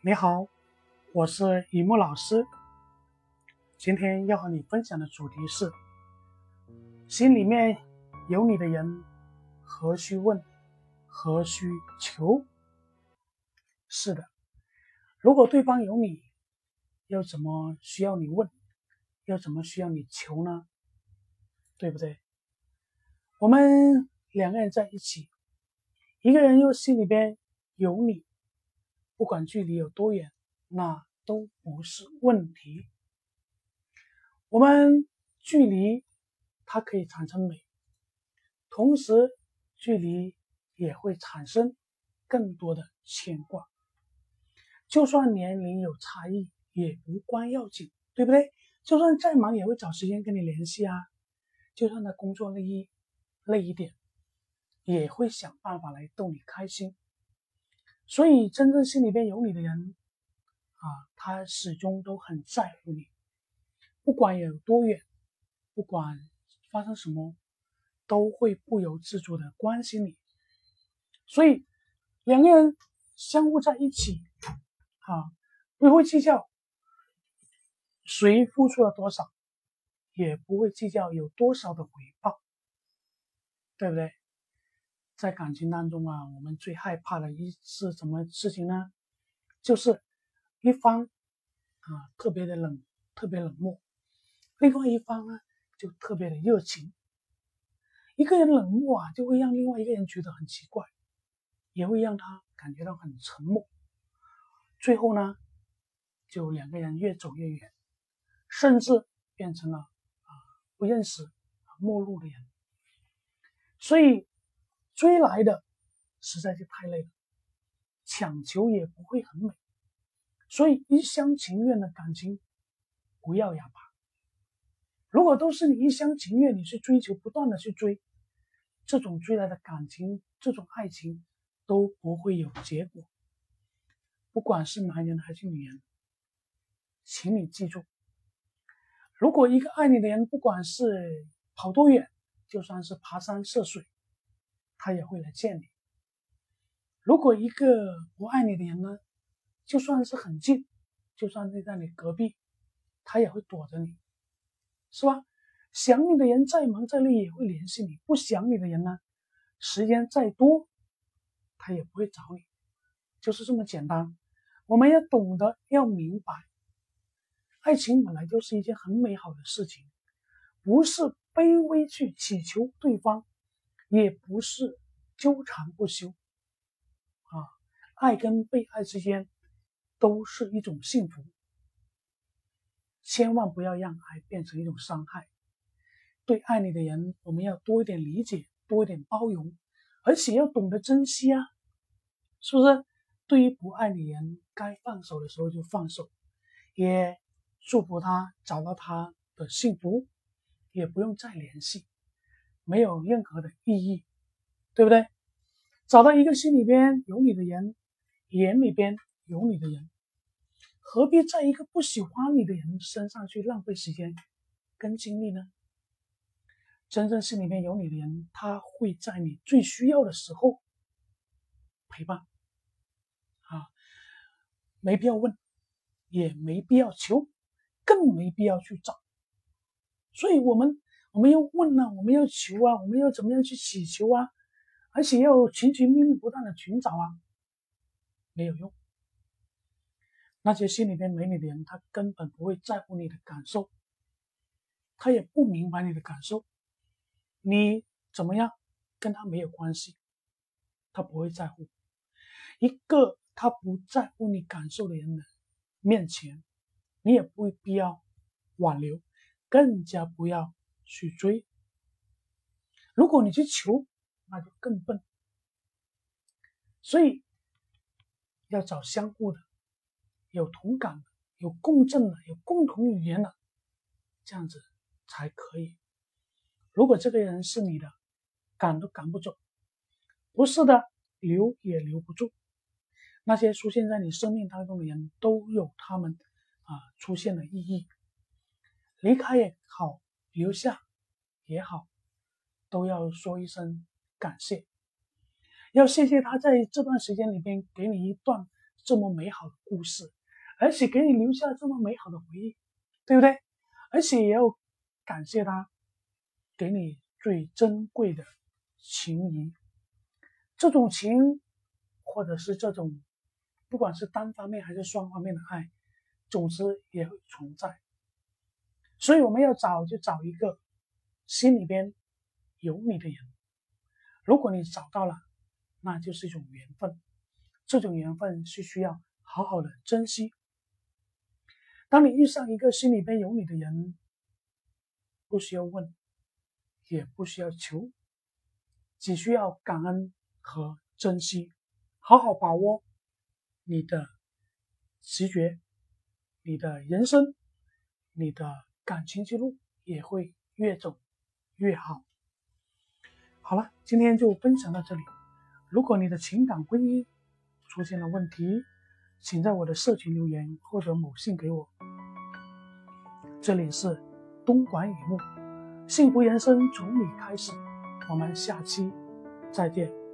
你好，我是雨木老师。今天要和你分享的主题是：心里面有你的人，何须问，何须求？是的，如果对方有你，又怎么需要你问，又怎么需要你求呢？对不对？我们两个人在一起，一个人又心里边有你。不管距离有多远，那都不是问题。我们距离它可以产生美，同时距离也会产生更多的牵挂。就算年龄有差异，也无关要紧，对不对？就算再忙，也会找时间跟你联系啊。就算他工作累一累一点，也会想办法来逗你开心。所以，真正心里边有你的人，啊，他始终都很在乎你，不管有多远，不管发生什么，都会不由自主的关心你。所以，两个人相互在一起，啊，不会计较谁付出了多少，也不会计较有多少的回报，对不对？在感情当中啊，我们最害怕的一是什么事情呢？就是一方啊特别的冷，特别冷漠；另外一方呢就特别的热情。一个人冷漠啊，就会让另外一个人觉得很奇怪，也会让他感觉到很沉默。最后呢，就两个人越走越远，甚至变成了啊不认识、陌路的人。所以。追来的实在是太累了，强求也不会很美，所以一厢情愿的感情不要哑巴。如果都是你一厢情愿，你去追求，不断的去追，这种追来的感情，这种爱情都不会有结果。不管是男人还是女人，请你记住，如果一个爱你的人，不管是跑多远，就算是爬山涉水。他也会来见你。如果一个不爱你的人呢，就算是很近，就算是在你隔壁，他也会躲着你，是吧？想你的人再忙再累也会联系你，不想你的人呢，时间再多，他也不会找你，就是这么简单。我们要懂得，要明白，爱情本来就是一件很美好的事情，不是卑微去祈求对方。也不是纠缠不休，啊，爱跟被爱之间都是一种幸福，千万不要让爱变成一种伤害。对爱你的人，我们要多一点理解，多一点包容，而且要懂得珍惜啊，是不是？对于不爱你人，该放手的时候就放手，也祝福他找到他的幸福，也不用再联系。没有任何的意义，对不对？找到一个心里边有你的人，眼里边有你的人，何必在一个不喜欢你的人身上去浪费时间跟精力呢？真正心里边有你的人，他会在你最需要的时候陪伴。啊，没必要问，也没必要求，更没必要去找。所以，我们。我们要问呢，我们要求啊，我们要怎么样去祈求啊？而且要寻寻觅觅不断的寻找啊，没有用。那些心里边没你的人，他根本不会在乎你的感受，他也不明白你的感受。你怎么样跟他没有关系，他不会在乎。一个他不在乎你感受的人的面前，你也不必要挽留，更加不要。去追，如果你去求，那就更笨。所以要找相互的、有同感的、有共振的、有共同语言的，这样子才可以。如果这个人是你的，赶都赶不走；不是的，留也留不住。那些出现在你生命当中的人都有他们啊出现的意义，离开也好。留下也好，都要说一声感谢，要谢谢他在这段时间里边给你一段这么美好的故事，而且给你留下这么美好的回忆，对不对？而且也要感谢他给你最珍贵的情谊，这种情，或者是这种，不管是单方面还是双方面的爱，总之也会存在。所以我们要找就找一个心里边有你的人，如果你找到了，那就是一种缘分。这种缘分是需要好好的珍惜。当你遇上一个心里边有你的人，不需要问，也不需要求，只需要感恩和珍惜，好好把握你的直觉，你的人生，你的感情之路也会越走越好。好了，今天就分享到这里。如果你的情感婚姻，出现了问题，请在我的社群留言或者某信给我。这里是东莞雨木，幸福人生从你开始。我们下期再见。